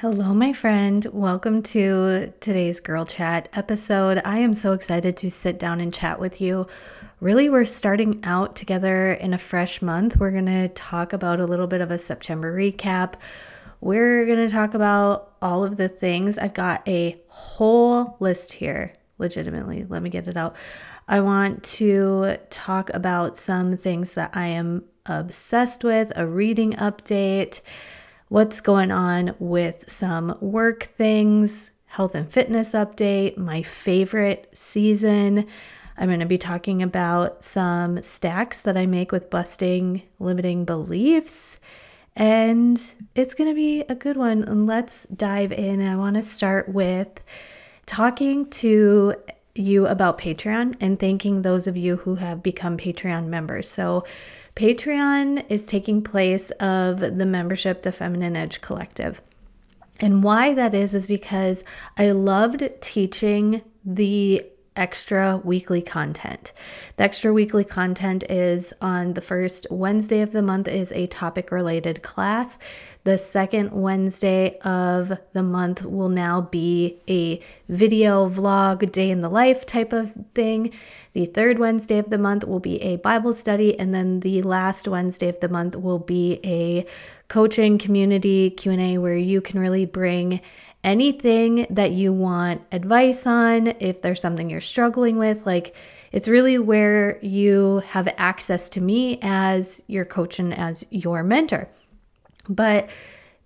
Hello, my friend. Welcome to today's Girl Chat episode. I am so excited to sit down and chat with you. Really, we're starting out together in a fresh month. We're going to talk about a little bit of a September recap. We're going to talk about all of the things. I've got a whole list here, legitimately. Let me get it out. I want to talk about some things that I am obsessed with, a reading update what's going on with some work things, health and fitness update, my favorite season. I'm going to be talking about some stacks that I make with busting limiting beliefs. And it's going to be a good one. And let's dive in. I want to start with talking to you about Patreon and thanking those of you who have become Patreon members. So, Patreon is taking place of the membership, the Feminine Edge Collective. And why that is, is because I loved teaching the extra weekly content. The extra weekly content is on the first Wednesday of the month is a topic related class. The second Wednesday of the month will now be a video vlog, day in the life type of thing. The third Wednesday of the month will be a Bible study and then the last Wednesday of the month will be a coaching community Q&A where you can really bring anything that you want advice on, if there's something you're struggling with, like it's really where you have access to me as your coach and as your mentor. But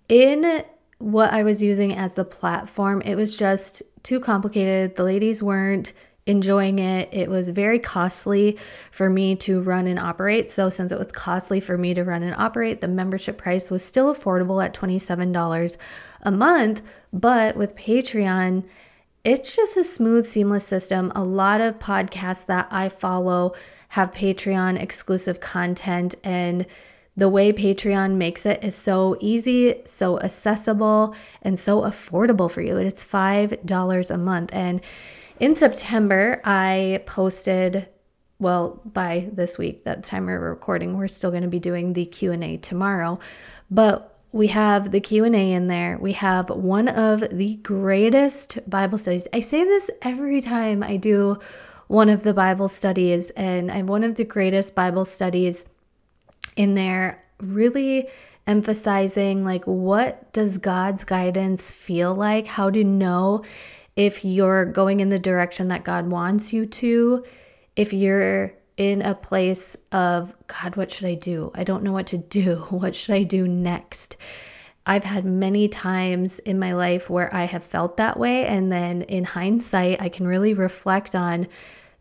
in what I was using as the platform, it was just too complicated. The ladies weren't enjoying it. It was very costly for me to run and operate. So, since it was costly for me to run and operate, the membership price was still affordable at $27 a month. But with Patreon, it's just a smooth, seamless system. A lot of podcasts that I follow have Patreon exclusive content and the way Patreon makes it is so easy, so accessible, and so affordable for you. It's $5 a month. And in September, I posted well by this week that time we're recording we're still going to be doing the q&a tomorrow but we have the q&a in there we have one of the greatest bible studies i say this every time i do one of the bible studies and i have one of the greatest bible studies in there really emphasizing like what does God's guidance feel like? How to know if you're going in the direction that God wants you to, if you're in a place of God, what should I do? I don't know what to do. What should I do next? I've had many times in my life where I have felt that way. And then in hindsight, I can really reflect on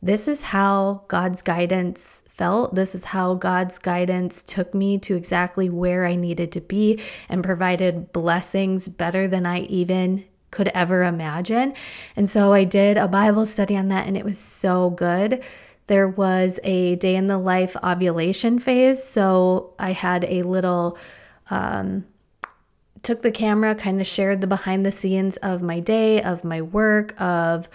this is how God's guidance felt. This is how God's guidance took me to exactly where I needed to be and provided blessings better than I even could ever imagine. And so I did a Bible study on that, and it was so good. There was a day in the life ovulation phase. So I had a little, um, took the camera, kind of shared the behind the scenes of my day, of my work, of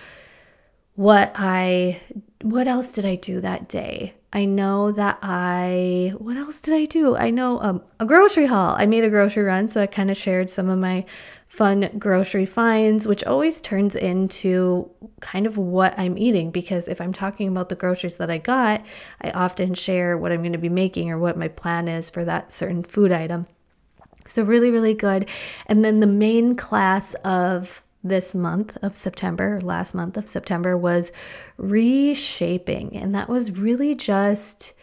what I, what else did I do that day? I know that I, what else did I do? I know um, a grocery haul. I made a grocery run, so I kind of shared some of my fun grocery finds, which always turns into kind of what I'm eating. Because if I'm talking about the groceries that I got, I often share what I'm going to be making or what my plan is for that certain food item. So, really, really good. And then the main class of this month of September, last month of September, was reshaping. And that was really just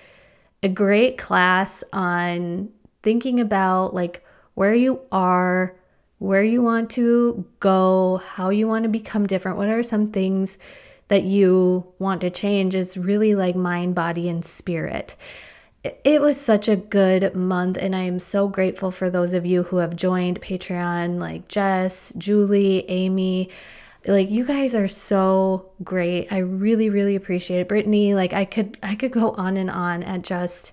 a great class on thinking about like where you are, where you want to go, how you want to become different. What are some things that you want to change? Is really like mind, body, and spirit it was such a good month and i am so grateful for those of you who have joined patreon like jess julie amy. Like you guys are so great. I really really appreciate it. Brittany like i could i could go on and on at just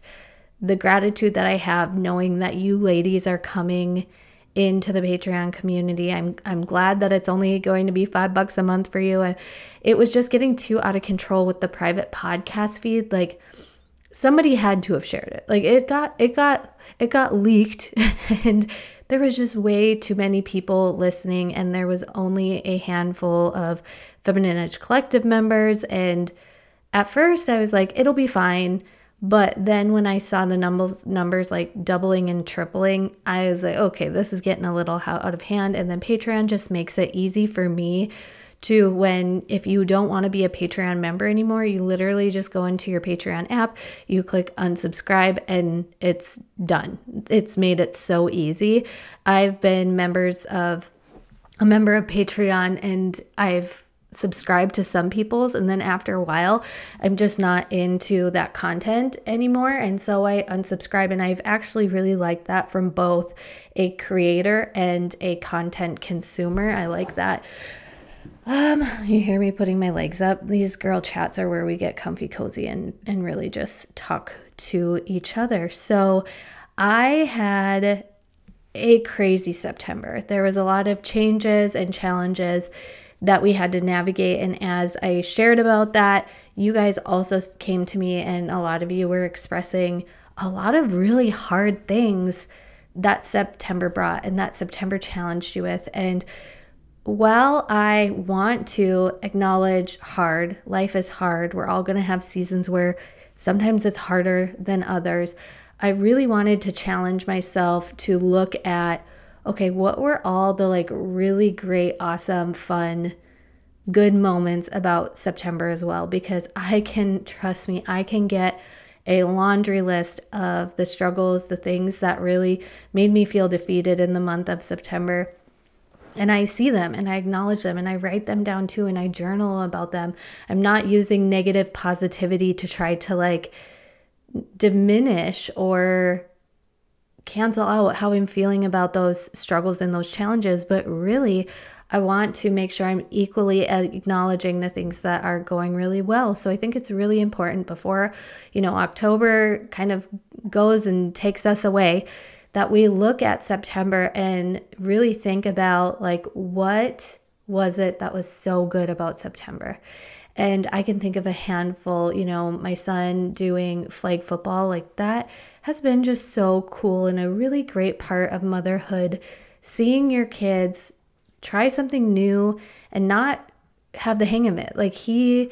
the gratitude that i have knowing that you ladies are coming into the patreon community. I'm i'm glad that it's only going to be five bucks a month for you. It was just getting too out of control with the private podcast feed. Like somebody had to have shared it. Like it got it got it got leaked and there was just way too many people listening, and there was only a handful of Feminine Edge Collective members. And at first, I was like, it'll be fine. But then when I saw the numbers numbers like doubling and tripling, I was like, okay, this is getting a little out of hand. And then Patreon just makes it easy for me to when if you don't want to be a Patreon member anymore, you literally just go into your Patreon app, you click unsubscribe and it's done. It's made it so easy. I've been members of a member of Patreon and I've subscribed to some people's and then after a while I'm just not into that content anymore and so I unsubscribe and I've actually really liked that from both a creator and a content consumer. I like that um, you hear me putting my legs up. These girl chats are where we get comfy cozy and and really just talk to each other. So I had a crazy September. There was a lot of changes and challenges that we had to navigate and as I shared about that, you guys also came to me and a lot of you were expressing a lot of really hard things that September brought and that September challenged you with and while I want to acknowledge hard, life is hard. We're all going to have seasons where sometimes it's harder than others. I really wanted to challenge myself to look at okay, what were all the like really great, awesome, fun, good moments about September as well? Because I can, trust me, I can get a laundry list of the struggles, the things that really made me feel defeated in the month of September and I see them and I acknowledge them and I write them down too and I journal about them. I'm not using negative positivity to try to like diminish or cancel out how I'm feeling about those struggles and those challenges, but really I want to make sure I'm equally acknowledging the things that are going really well. So I think it's really important before, you know, October kind of goes and takes us away that we look at September and really think about like what was it that was so good about September. And I can think of a handful, you know, my son doing flag football, like that has been just so cool and a really great part of motherhood. Seeing your kids try something new and not have the hang of it. Like he,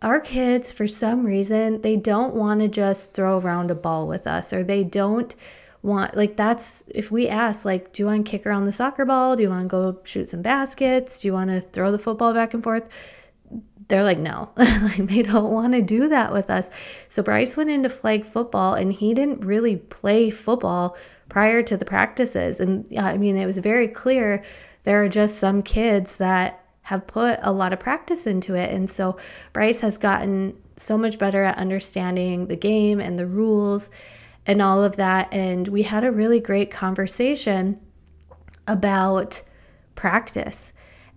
our kids, for some reason, they don't want to just throw around a ball with us or they don't want like that's if we ask like do you want to kick around the soccer ball? Do you want to go shoot some baskets? Do you want to throw the football back and forth? They're like no. Like, they don't want to do that with us. So bryce went into flag football and he didn't really play football prior to the practices. And i mean it was very clear there are just some kids that have put a lot of practice into it. And so bryce has gotten so much better at understanding the game and the rules and all of that. And we had a really great conversation about practice.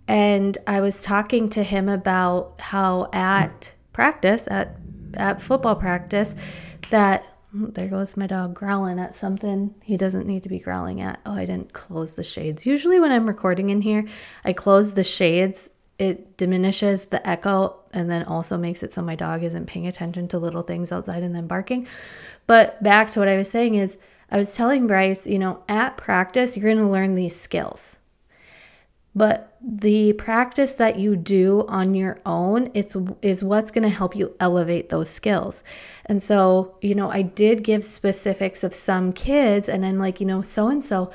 And I was talking to him about how at practice, at at football practice, that oh, there goes my dog growling at something he doesn't need to be growling at. Oh, I didn't close the shades. Usually when I'm recording in here, I close the shades. It diminishes the echo and then also makes it so my dog isn't paying attention to little things outside and then barking. But back to what I was saying is, I was telling Bryce, you know, at practice, you're going to learn these skills. But the practice that you do on your own, it's is what's going to help you elevate those skills. And so, you know, I did give specifics of some kids and I'm like, you know, so and so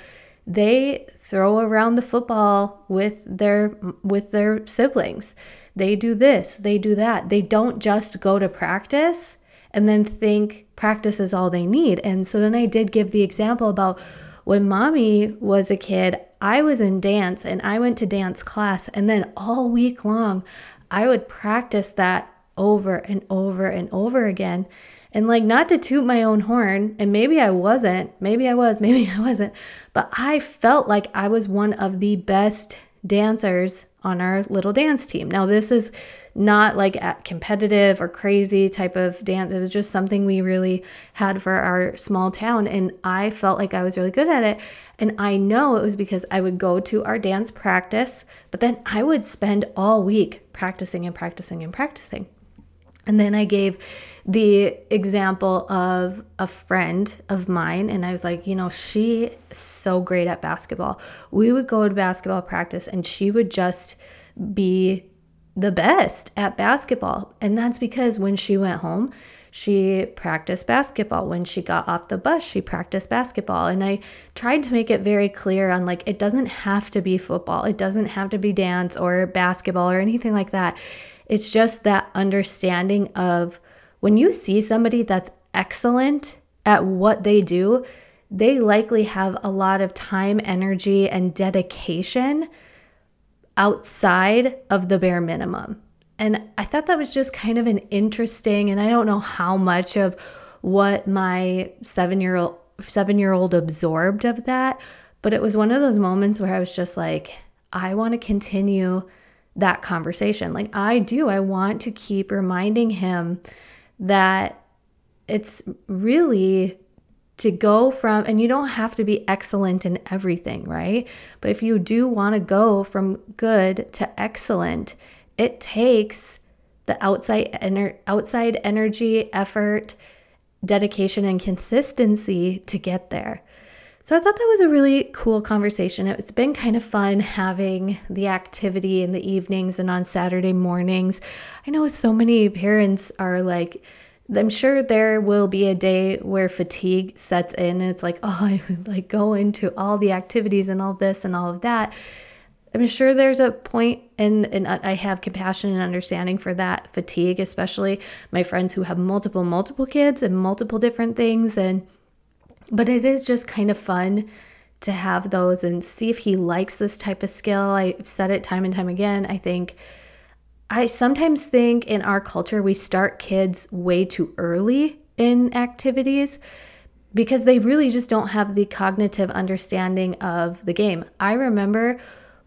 they throw around the football with their with their siblings. They do this, they do that. They don't just go to practice and then think practice is all they need. And so then I did give the example about when mommy was a kid, I was in dance and I went to dance class. And then all week long, I would practice that over and over and over again. And like, not to toot my own horn, and maybe I wasn't, maybe I was, maybe I wasn't, but I felt like I was one of the best dancers on our little dance team. Now, this is not like a competitive or crazy type of dance. It was just something we really had for our small town. And I felt like I was really good at it. And I know it was because I would go to our dance practice, but then I would spend all week practicing and practicing and practicing. And then I gave the example of a friend of mine, and I was like, you know, she so great at basketball. We would go to basketball practice, and she would just be the best at basketball. And that's because when she went home, she practiced basketball. When she got off the bus, she practiced basketball. And I tried to make it very clear on like, it doesn't have to be football, it doesn't have to be dance or basketball or anything like that. It's just that understanding of when you see somebody that's excellent at what they do, they likely have a lot of time, energy, and dedication outside of the bare minimum. And I thought that was just kind of an interesting, and I don't know how much of what my seven year old seven year old absorbed of that, but it was one of those moments where I was just like, I want to continue that conversation. Like I do, I want to keep reminding him that it's really to go from, and you don't have to be excellent in everything, right? But if you do want to go from good to excellent, it takes the outside ener- outside energy, effort, dedication and consistency to get there. So I thought that was a really cool conversation. It's been kind of fun having the activity in the evenings and on Saturday mornings. I know so many parents are like I'm sure there will be a day where fatigue sets in and it's like, oh, I like go into all the activities and all this and all of that. I'm sure there's a point and and uh, I have compassion and understanding for that fatigue, especially my friends who have multiple multiple kids and multiple different things and but it is just kind of fun to have those and see if he likes this type of skill. I've said it time and time again. I think I sometimes think in our culture we start kids way too early in activities because they really just don't have the cognitive understanding of the game. I remember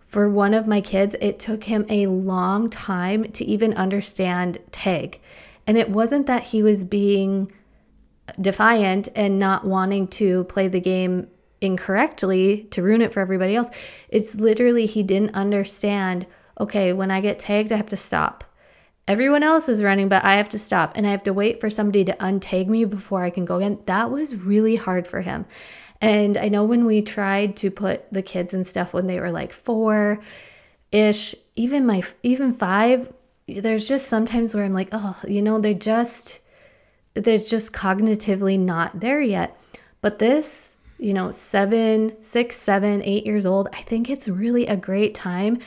for one of my kids, it took him a long time to even understand tag. And it wasn't that he was being defiant and not wanting to play the game incorrectly to ruin it for everybody else. It's literally he didn't understand okay, when I get tagged, I have to stop. Everyone else is running, but I have to stop and I have to wait for somebody to untag me before I can go again. That was really hard for him. And I know when we tried to put the kids and stuff when they were like four ish, even my, even five, there's just sometimes where I'm like, oh, you know, they just, they're just cognitively not there yet. But this, you know, seven, six, seven, eight years old, I think it's really a great time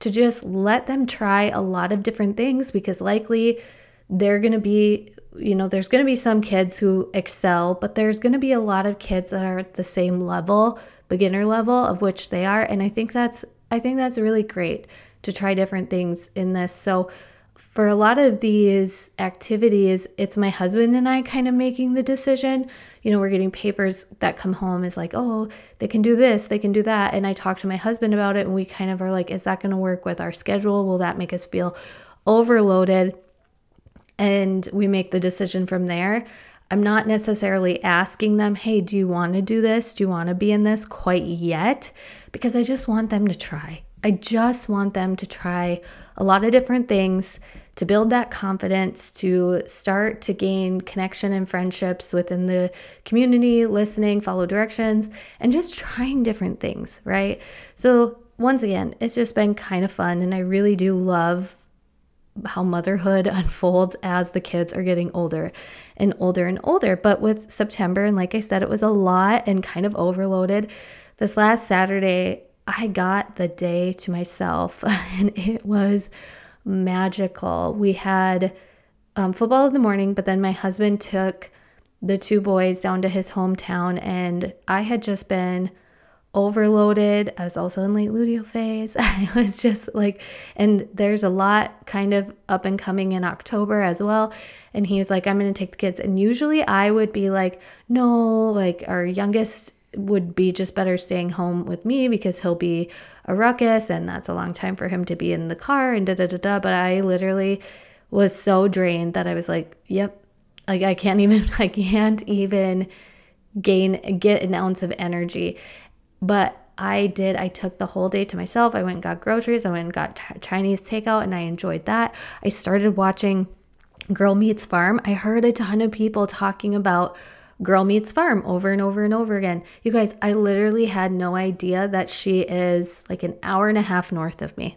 to just let them try a lot of different things because likely they're going to be you know there's going to be some kids who excel but there's going to be a lot of kids that are at the same level beginner level of which they are and i think that's i think that's really great to try different things in this so for a lot of these activities it's my husband and i kind of making the decision you know, we're getting papers that come home is like, oh, they can do this, they can do that. And I talk to my husband about it, and we kind of are like, is that going to work with our schedule? Will that make us feel overloaded? And we make the decision from there. I'm not necessarily asking them, hey, do you want to do this? Do you want to be in this quite yet? Because I just want them to try. I just want them to try a lot of different things to build that confidence, to start to gain connection and friendships within the community, listening, follow directions, and just trying different things, right? So, once again, it's just been kind of fun, and I really do love how motherhood unfolds as the kids are getting older and older and older. But with September, and like I said, it was a lot and kind of overloaded. This last Saturday, I got the day to myself, and it was magical. We had um, football in the morning, but then my husband took the two boys down to his hometown, and I had just been overloaded. I was also in late luteal phase. I was just like, and there's a lot kind of up and coming in October as well. And he was like, I'm going to take the kids. And usually I would be like, no, like our youngest would be just better staying home with me because he'll be a ruckus and that's a long time for him to be in the car and da da da da. But I literally was so drained that I was like, yep, like I can't even, I can't even gain, get an ounce of energy. But I did. I took the whole day to myself. I went and got groceries. I went and got Chinese takeout and I enjoyed that. I started watching Girl Meets Farm. I heard a ton of people talking about Girl Meets Farm over and over and over again. You guys, I literally had no idea that she is like an hour and a half north of me.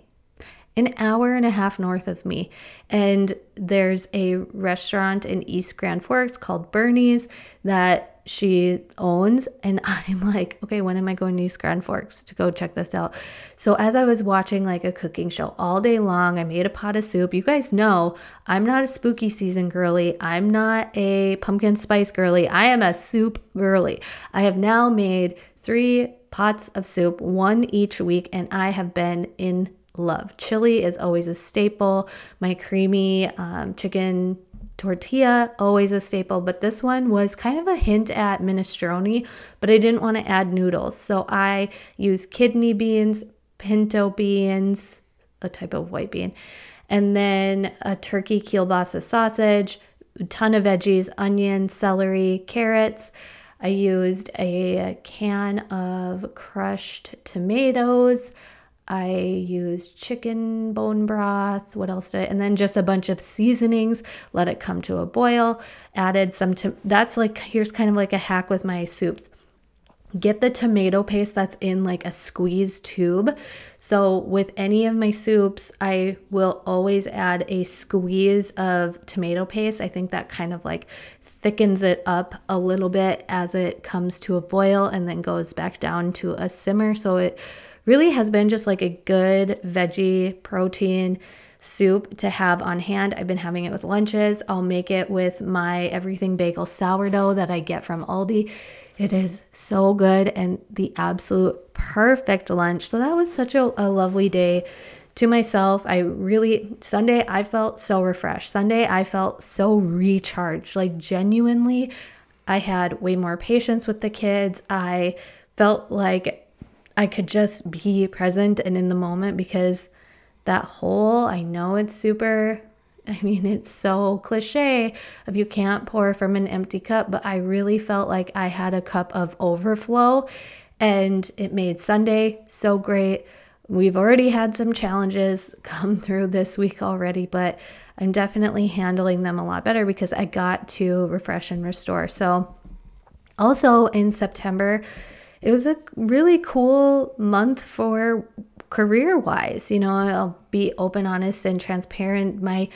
An hour and a half north of me. And there's a restaurant in East Grand Forks called Bernie's that she owns. And I'm like, okay, when am I going to East Grand Forks to go check this out? So as I was watching like a cooking show all day long, I made a pot of soup. You guys know I'm not a spooky season girly. I'm not a pumpkin spice girly. I am a soup girly. I have now made three pots of soup, one each week, and I have been in love. Chili is always a staple. My creamy um, chicken tortilla, always a staple, but this one was kind of a hint at minestrone, but I didn't want to add noodles. So I used kidney beans, pinto beans, a type of white bean, and then a turkey kielbasa sausage, a ton of veggies, onion, celery, carrots. I used a can of crushed tomatoes, I used chicken bone broth. What else did I? And then just a bunch of seasonings. Let it come to a boil. Added some. To, that's like here's kind of like a hack with my soups. Get the tomato paste that's in like a squeeze tube. So with any of my soups, I will always add a squeeze of tomato paste. I think that kind of like thickens it up a little bit as it comes to a boil and then goes back down to a simmer. So it really has been just like a good veggie protein soup to have on hand. I've been having it with lunches. I'll make it with my everything bagel sourdough that I get from Aldi. It is so good and the absolute perfect lunch. So that was such a, a lovely day to myself. I really, Sunday, I felt so refreshed. Sunday, I felt so recharged. Like, genuinely, I had way more patience with the kids. I felt like I could just be present and in the moment because that whole, I know it's super, I mean, it's so cliche if you can't pour from an empty cup, but I really felt like I had a cup of overflow and it made Sunday so great. We've already had some challenges come through this week already, but I'm definitely handling them a lot better because I got to refresh and restore. So, also in September, it was a really cool month for career wise. You know, I'll be open, honest, and transparent. My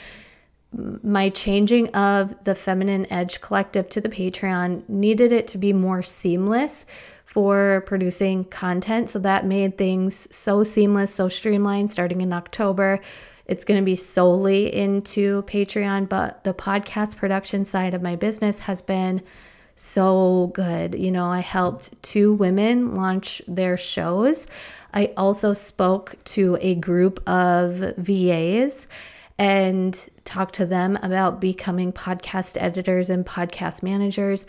my changing of the feminine edge collective to the patreon needed it to be more seamless for producing content so that made things so seamless so streamlined starting in october it's going to be solely into patreon but the podcast production side of my business has been so good. You know, I helped two women launch their shows. I also spoke to a group of VAs and talked to them about becoming podcast editors and podcast managers.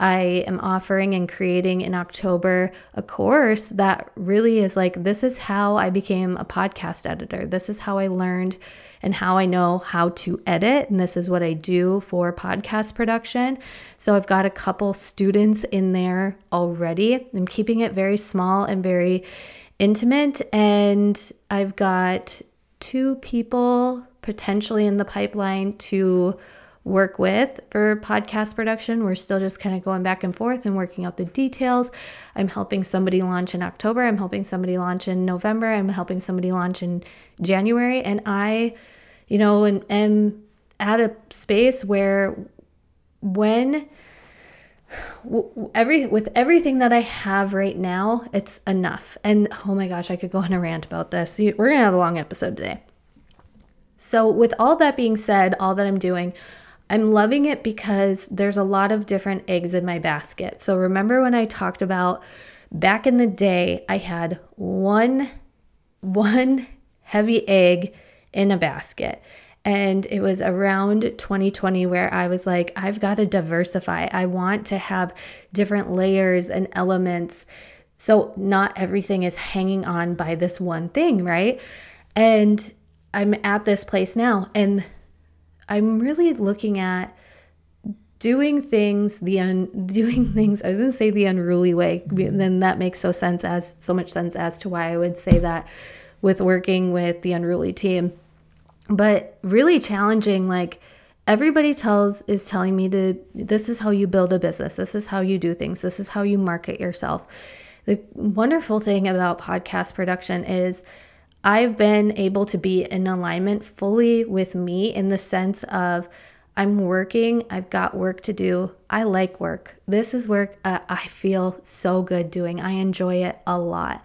I am offering and creating in October a course that really is like this is how I became a podcast editor. This is how I learned and how I know how to edit. And this is what I do for podcast production. So I've got a couple students in there already. I'm keeping it very small and very intimate. And I've got two people potentially in the pipeline to work with for podcast production. We're still just kind of going back and forth and working out the details. I'm helping somebody launch in October. I'm helping somebody launch in November. I'm helping somebody launch in January. And I, you know, and am at a space where when every with everything that I have right now, it's enough. And oh my gosh, I could go on a rant about this. We're gonna have a long episode today. So, with all that being said, all that I'm doing, I'm loving it because there's a lot of different eggs in my basket. So remember when I talked about back in the day, I had one one heavy egg in a basket. And it was around 2020 where I was like, I've got to diversify. I want to have different layers and elements. So not everything is hanging on by this one thing, right? And I'm at this place now. And I'm really looking at doing things the un doing things I was gonna say the unruly way then that makes so sense as so much sense as to why I would say that with working with the unruly team. But really challenging like everybody tells is telling me to this is how you build a business this is how you do things this is how you market yourself. The wonderful thing about podcast production is i've been able to be in alignment fully with me in the sense of i'm working i've got work to do i like work this is work uh, i feel so good doing i enjoy it a lot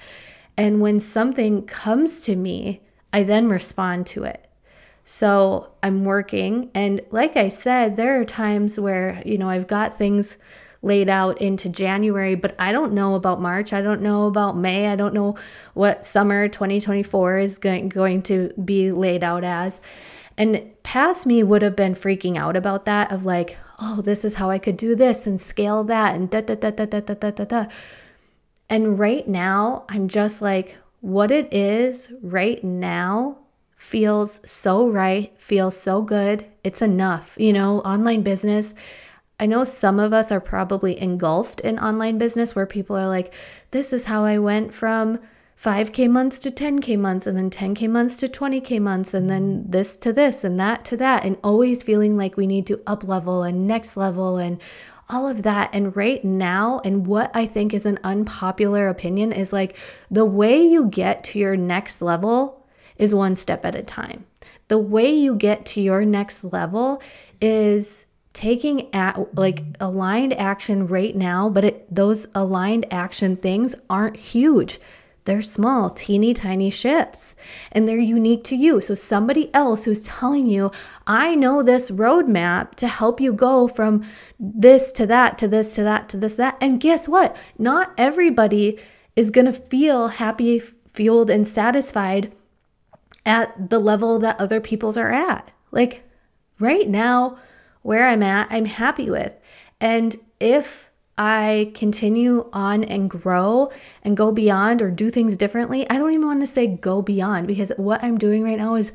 and when something comes to me i then respond to it so I'm working. And like I said, there are times where, you know, I've got things laid out into January, but I don't know about March. I don't know about May. I don't know what summer 2024 is going, going to be laid out as. And past me would have been freaking out about that of like, oh, this is how I could do this and scale that and da da da da da da da da. da. And right now, I'm just like, what it is right now feels so right, feels so good. It's enough. You know, online business. I know some of us are probably engulfed in online business where people are like, this is how I went from 5K months to 10K months, and then 10K months to 20K months, and then this to this, and that to that, and always feeling like we need to up level and next level and all of that. And right now, and what I think is an unpopular opinion is like the way you get to your next level is one step at a time. The way you get to your next level is taking at like aligned action right now, but it, those aligned action things aren't huge. They're small, teeny tiny shifts, and they're unique to you. So, somebody else who's telling you, I know this roadmap to help you go from this to that, to this, to that, to this, that. And guess what? Not everybody is going to feel happy, fueled, and satisfied at the level that other people's are at. Like right now, where I'm at, I'm happy with. And if I continue on and grow and go beyond or do things differently, I don't even want to say go beyond because what I'm doing right now is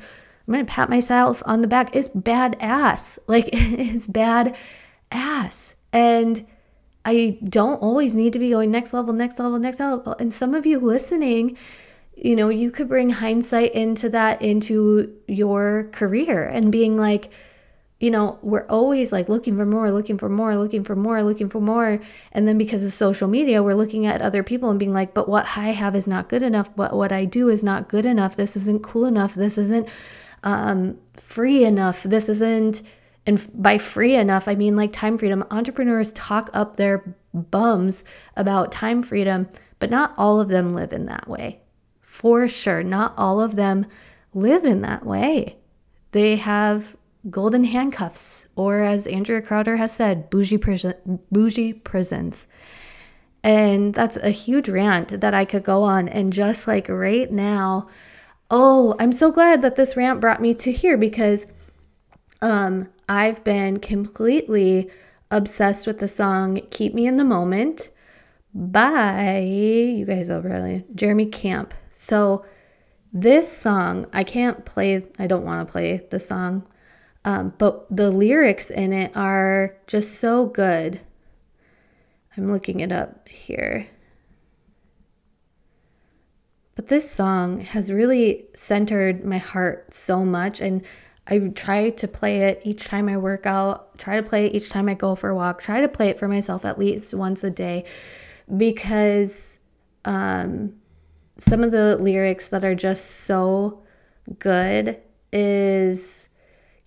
I'm going to pat myself on the back. It's badass. Like it's bad ass. And I don't always need to be going next level, next level, next level. And some of you listening, you know, you could bring hindsight into that into your career and being like, you know, we're always like looking for more, looking for more, looking for more, looking for more. And then because of social media, we're looking at other people and being like, but what I have is not good enough. But what I do is not good enough. This isn't cool enough. This isn't um, free enough. This isn't, and by free enough, I mean like time freedom. Entrepreneurs talk up their bums about time freedom, but not all of them live in that way for sure. Not all of them live in that way. They have golden handcuffs, or as Andrea Crowder has said, bougie, prison, bougie prisons. And that's a huge rant that I could go on. And just like right now, oh, I'm so glad that this rant brought me to here because um, I've been completely obsessed with the song Keep Me in the Moment by, you guys over really, Jeremy Camp. So this song, I can't play, I don't want to play the song, um, but the lyrics in it are just so good. I'm looking it up here. But this song has really centered my heart so much. And I try to play it each time I work out, try to play it each time I go for a walk, try to play it for myself at least once a day because um, some of the lyrics that are just so good is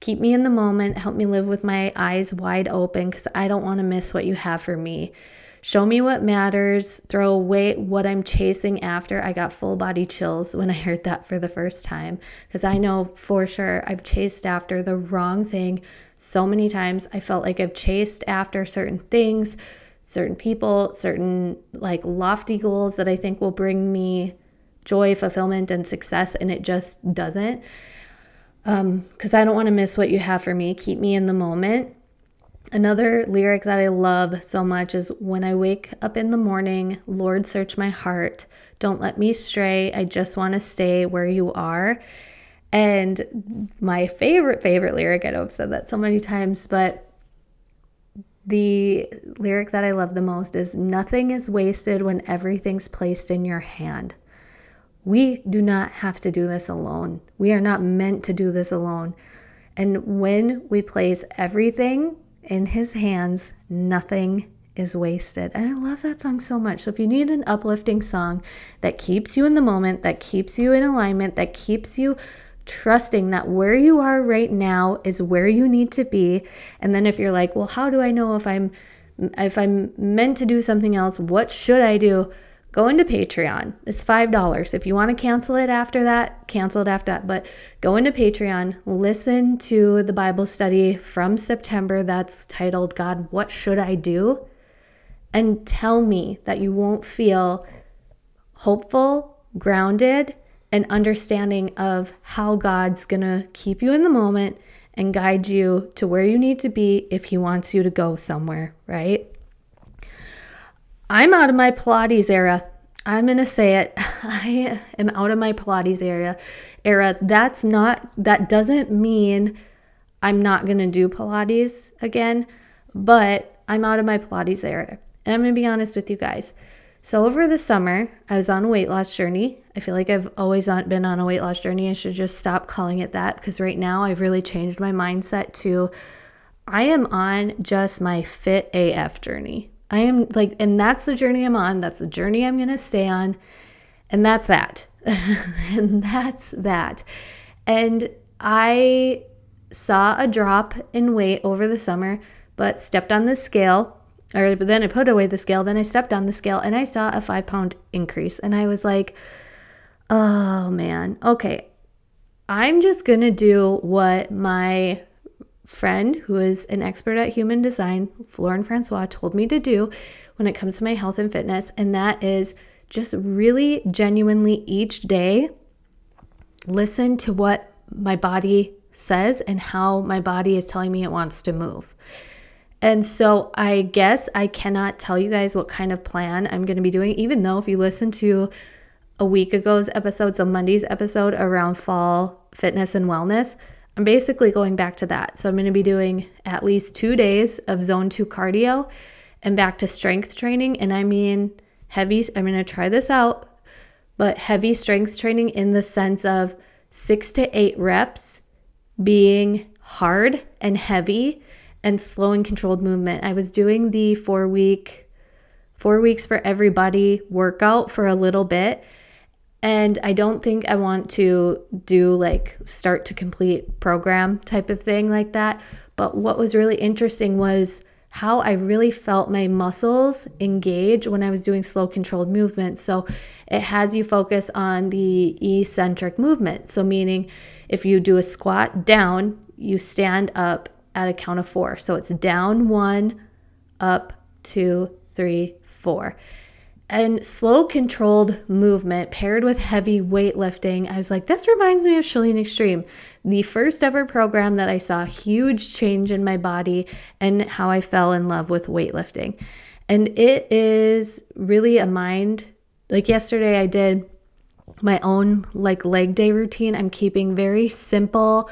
keep me in the moment, help me live with my eyes wide open because I don't want to miss what you have for me. Show me what matters, throw away what I'm chasing after. I got full body chills when I heard that for the first time because I know for sure I've chased after the wrong thing so many times. I felt like I've chased after certain things, certain people, certain like lofty goals that I think will bring me joy, fulfillment, and success, and it just doesn't. Because um, I don't want to miss what you have for me. Keep me in the moment. Another lyric that I love so much is When I wake up in the morning, Lord, search my heart. Don't let me stray. I just want to stay where you are. And my favorite, favorite lyric, I know I've said that so many times, but the lyric that I love the most is Nothing is wasted when everything's placed in your hand. We do not have to do this alone. We are not meant to do this alone. And when we place everything in His hands, nothing is wasted. And I love that song so much. So if you need an uplifting song that keeps you in the moment, that keeps you in alignment, that keeps you trusting that where you are right now is where you need to be. And then if you're like, "Well, how do I know if I'm if I'm meant to do something else, what should I do?" Go into Patreon. It's $5. If you want to cancel it after that, cancel it after that. But go into Patreon, listen to the Bible study from September that's titled God, What Should I Do? and tell me that you won't feel hopeful, grounded, and understanding of how God's going to keep you in the moment and guide you to where you need to be if He wants you to go somewhere, right? I'm out of my Pilates era. I'm going to say it. I am out of my Pilates area era. That's not that doesn't mean I'm not going to do Pilates again, but I'm out of my Pilates era. And I'm going to be honest with you guys. So, over the summer, I was on a weight loss journey. I feel like I've always been on a weight loss journey. I should just stop calling it that because right now I've really changed my mindset to I am on just my fit AF journey. I am like, and that's the journey I'm on. That's the journey I'm going to stay on. And that's that. and that's that. And I saw a drop in weight over the summer, but stepped on the scale or then I put away the scale, then I stepped on the scale and I saw a five pound increase. And I was like, oh man, okay. I'm just gonna do what my friend who is an expert at human design, Lauren Francois, told me to do when it comes to my health and fitness, and that is just really genuinely each day listen to what my body says and how my body is telling me it wants to move. And so I guess I cannot tell you guys what kind of plan I'm going to be doing, even though if you listen to a week ago's episode, so Monday's episode around fall fitness and wellness, I'm basically going back to that. So I'm going to be doing at least two days of zone two cardio and back to strength training. And I mean heavy, I'm going to try this out, but heavy strength training in the sense of six to eight reps being hard and heavy and slow and controlled movement. I was doing the four week, four weeks for everybody workout for a little bit. And I don't think I want to do like start to complete program type of thing like that. But what was really interesting was how I really felt my muscles engage when I was doing slow controlled movement. So it has you focus on the eccentric movement. So, meaning if you do a squat down, you stand up at a count of four. So it's down one, up two, three, four. And slow, controlled movement paired with heavy weightlifting. I was like, this reminds me of ChaLEAN Extreme, the first ever program that I saw huge change in my body and how I fell in love with weightlifting. And it is really a mind. Like yesterday, I did my own like leg day routine. I'm keeping very simple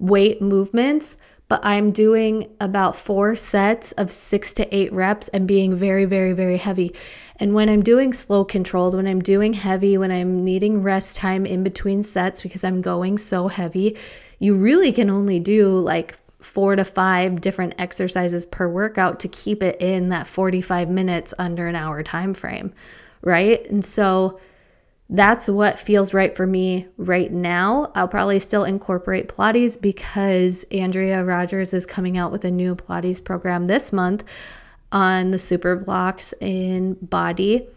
weight movements but I'm doing about four sets of six to eight reps and being very, very, very heavy. And when I'm doing slow controlled, when I'm doing heavy, when I'm needing rest time in between sets because I'm going so heavy, you really can only do like four to five different exercises per workout to keep it in that 45 minutes under an hour time frame, right? And so that's what feels right for me right now. I'll probably still incorporate Pilates because Andrea Rogers is coming out with a new Pilates program this month on the super blocks in BODi.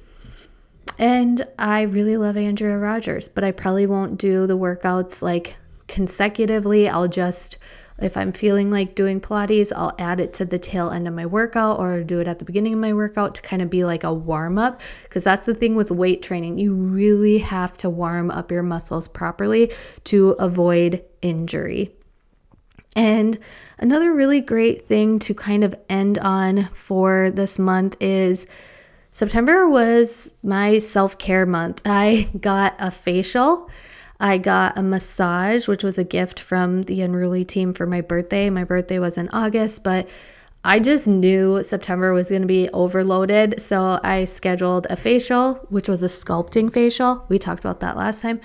And I really love Andrea Rogers, but I probably won't do the workouts like consecutively. I'll just if I'm feeling like doing Pilates, I'll add it to the tail end of my workout or do it at the beginning of my workout to kind of be like a warm up. Because that's the thing with weight training. You really have to warm up your muscles properly to avoid injury. And another really great thing to kind of end on for this month is September was my self care month. I got a facial I got a massage, which was a gift from the Unruly team for my birthday. My birthday was in August, but I just knew September was going to be overloaded. So I scheduled a facial, which was a sculpting facial. We talked about that last time.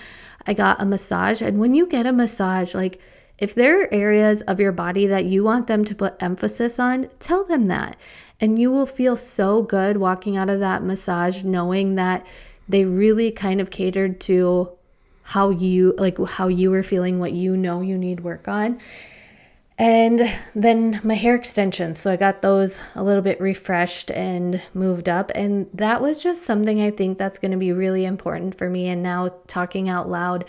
I got a massage. And when you get a massage, like If there are areas of your body that you want them to put emphasis on, tell them that. And you will feel so good walking out of that massage knowing that they really kind of catered to how you like how you were feeling, what you know you need work on. And then my hair extensions. So I got those a little bit refreshed and moved up. And that was just something I think that's going to be really important for me. And now talking out loud,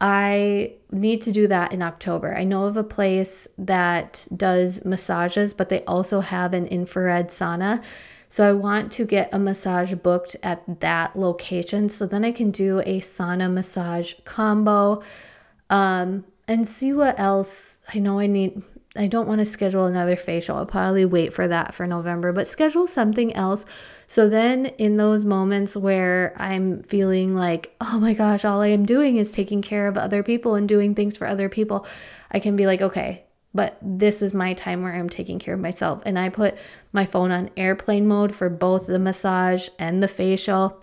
I need to do that in October. I know of a place that does massages, but they also have an infrared sauna. So I want to get a massage booked at that location so then I can do a sauna massage combo. Um, and see what else. I know I need, I don't want to schedule another facial. I'll probably wait for that for November, but schedule something else. So then, in those moments where I'm feeling like, oh my gosh, all I am doing is taking care of other people and doing things for other people, I can be like, okay, but this is my time where I'm taking care of myself. And I put my phone on airplane mode for both the massage and the facial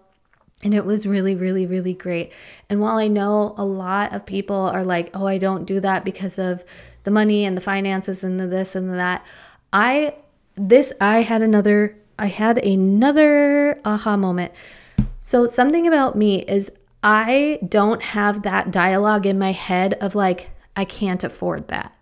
and it was really, really, really great. And while I know a lot of people are like, oh, I don't do that because of the money and the finances and the this and the that, I, this, I had another, I had another aha moment. So something about me is I don't have that dialogue in my head of like, I can't afford that.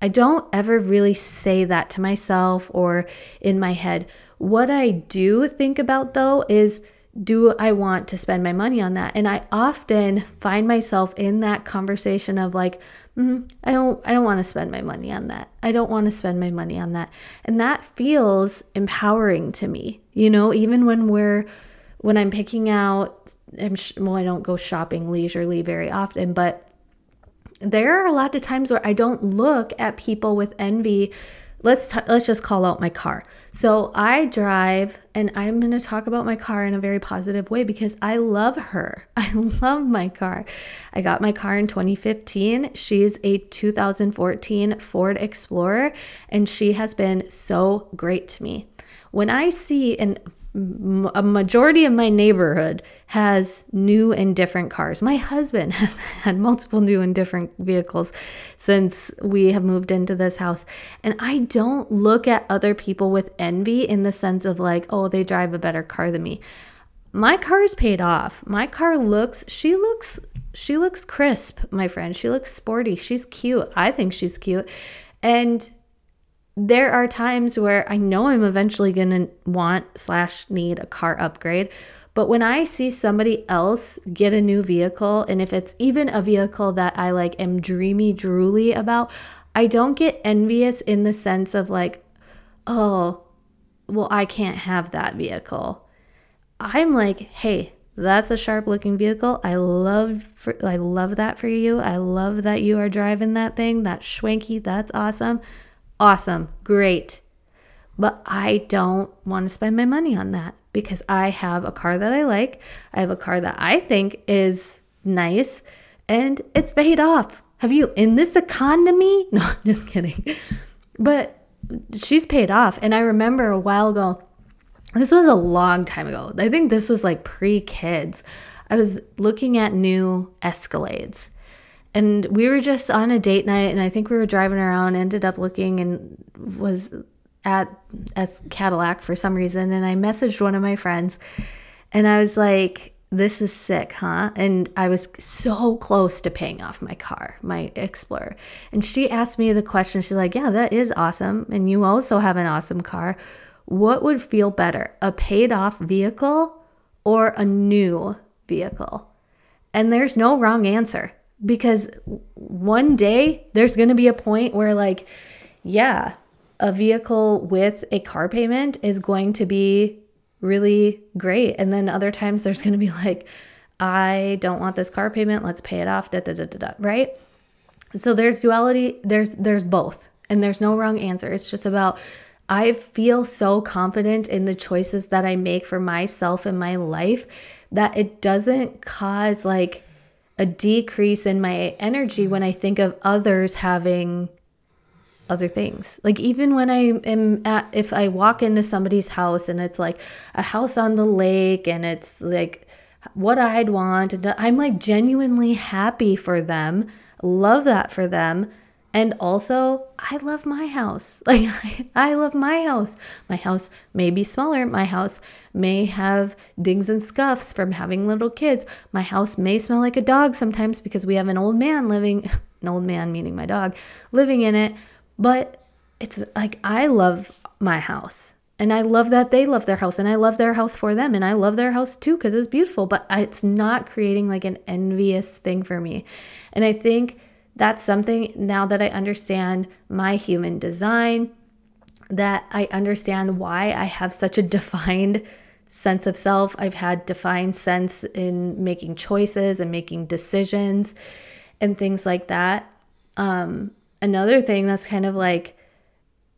I don't ever really say that to myself or in my head. What I do think about though is, do I want to spend my money on that? And I often find myself in that conversation of like, mm, I don't I don't want to spend my money on that. I don't want to spend my money on that. And that feels empowering to me. You know, even when we're when I'm picking out I'm well I don't go shopping leisurely very often, but there are a lot of times where I don't look at people with envy let's t- let's just call out my car. So I drive and I'm going to talk about my car in a very positive way because I love her. I love my car. I got my car in 2015. She's a 2014 Ford Explorer and she has been so great to me. When I see and a majority of my neighborhood has new and different cars. My husband has had multiple new and different vehicles since we have moved into this house. And I don't look at other people with envy in the sense of like, oh, they drive a better car than me. My car is paid off. My car looks, she looks, she looks crisp, my friend. She looks sporty. She's cute. I think she's cute. And there are times where I know I'm eventually going to want slash need a car upgrade. But when I see somebody else get a new vehicle, and if it's even a vehicle that I like am dreamy drooly about, I don't get envious in the sense of like, oh, well, I can't have that vehicle. I'm like, hey, that's a sharp looking vehicle. I love for, I love that for you. I love that you are driving that thing. That's schwanky. That's awesome. Awesome. Great. But I don't want to spend my money on that because I have a car that I like. I have a car that I think is nice and it's paid off. Have you in this economy? No, I'm just kidding. But she's paid off. And I remember a while ago, this was a long time ago. I think this was like pre kids. I was looking at new Escalades and we were just on a date night and i think we were driving around ended up looking and was at as cadillac for some reason. And i messaged one of my friends and i was like this is sick huh? And i was so close to paying off my car my explorer. And she asked me the question. She's like yeah that is awesome and you also have an awesome car. What would feel better a paid off vehicle or a new vehicle? And there's no wrong answer because one day there's going to be a point where like yeah a vehicle with a car payment is going to be really great. And then other times there's going to be like i don't want this car payment let's pay it off da, da, da, da, da, right? So there's duality there's there's both and there's no wrong answer. It's just about i feel so confident in the choices that i make for myself in my life that it doesn't cause like a decrease in my energy when I think of others having other things. Like even when I am at if I walk into somebody's house and it's like a house on the lake and it's like what I'd want and I'm like genuinely happy for them. Love that for them. And also, I love my house. Like, I love my house. My house may be smaller. My house may have dings and scuffs from having little kids. My house may smell like a dog sometimes because we have an old man living, an old man meaning my dog, living in it. But it's like, I love my house. And I love that they love their house and I love their house for them and I love their house too because it's beautiful, but it's not creating like an envious thing for me. And I think that's something now that I understand my human design, that I understand why I have such a defined sense of self. I've had defined sense in making choices and making decisions and things like that. Um, another thing that's kind of like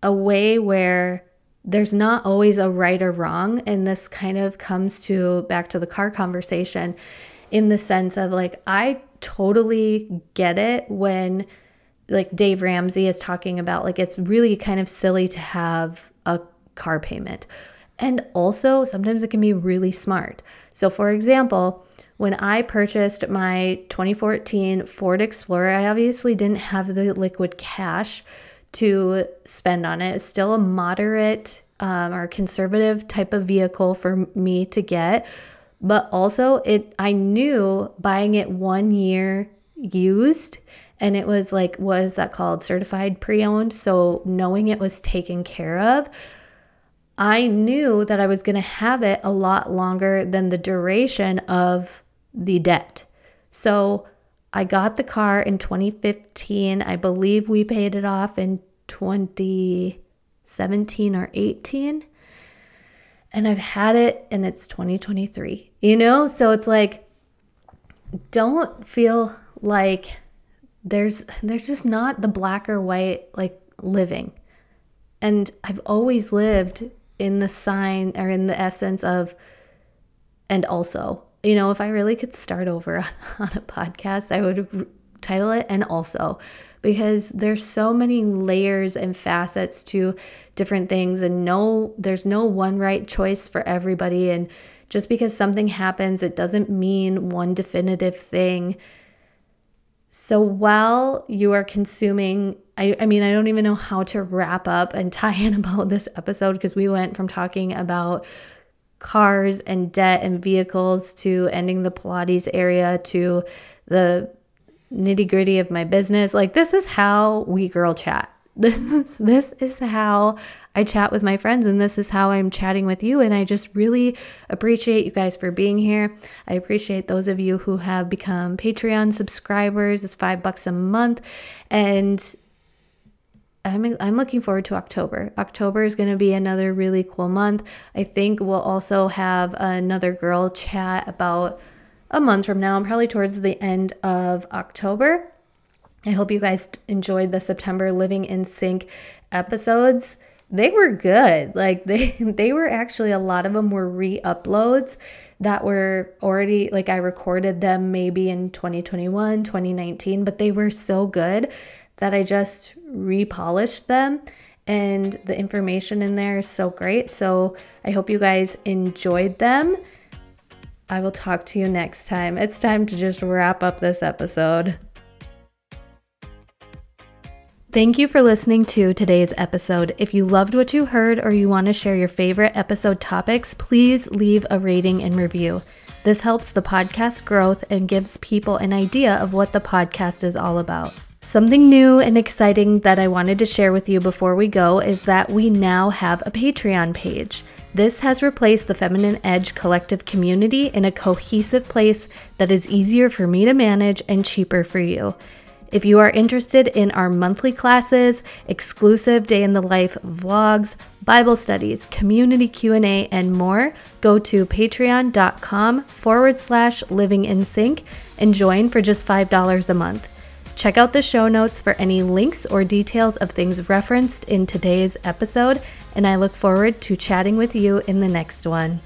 a way where there's not always a right or wrong. And this kind of comes to back to the car conversation in the sense of like, I totally get it when like Dave Ramsey is talking about like it's really kind of silly to have a car payment. And also sometimes it can be really smart. So for example, when I purchased my 2014 Ford Explorer, I obviously didn't have the liquid cash to spend on it. It's still a moderate um, or conservative type of vehicle for me to get but also it I knew buying it one year used and it was like what is that called certified pre-owned so knowing it was taken care of I knew that I was going to have it a lot longer than the duration of the debt. So I got the car in 2015. I believe we paid it off in 2017 or 18 and I've had it and it's 2023, you know? So it's like, don't feel like there's there's just not the black or white like living and i've always lived in the sign or in the essence of and also you know if i really could start over on a podcast i would title it and also because there's so many layers and facets to different things and no there's no one right choice for everybody and just because something happens it doesn't mean one definitive thing. So while you are consuming I, I mean i don't even know how to wrap up and tie in about this episode because we went from talking about cars and debt and vehicles to ending the pilates area to the nitty gritty of my business. Like this is how we girl chat. This is, this is how I chat with my friends and this is how I'm chatting with you and I just really appreciate you guys for being here. I appreciate those of you who have become Patreon subscribers. It's 5 bucks a month and I'm, I'm looking forward to October. October is going to be another really cool month. I think we'll also have another girl chat about a month from now, probably towards the end of October. I hope you guys enjoyed the September Living in Sync episodes. They were good. Like they they were actually a lot of them were re-uploads that were already like I recorded them maybe in 2021, 2019, but they were so good that I just repolished them and the information in there is so great. So I hope you guys enjoyed them. I will talk to you next time. It's time to just wrap up this episode. Thank you for listening to today's episode. If you loved what you heard or you want to share your favorite episode topics, please leave a rating and review. This helps the podcast growth and gives people an idea of what the podcast is all about. Something new and exciting that I wanted to share with you before we go is that we now have a Patreon page. This has replaced the Feminine Edge collective community in a cohesive place that is easier for me to manage and cheaper for you. If you are interested in our monthly classes, exclusive day in the life vlogs, Bible studies, community Q&A, and more, go to patreon.com forward slash living in sync and join for just $5 a month. Check out the show notes for any links or details of things referenced in today's episode and I look forward to chatting with you in the next one.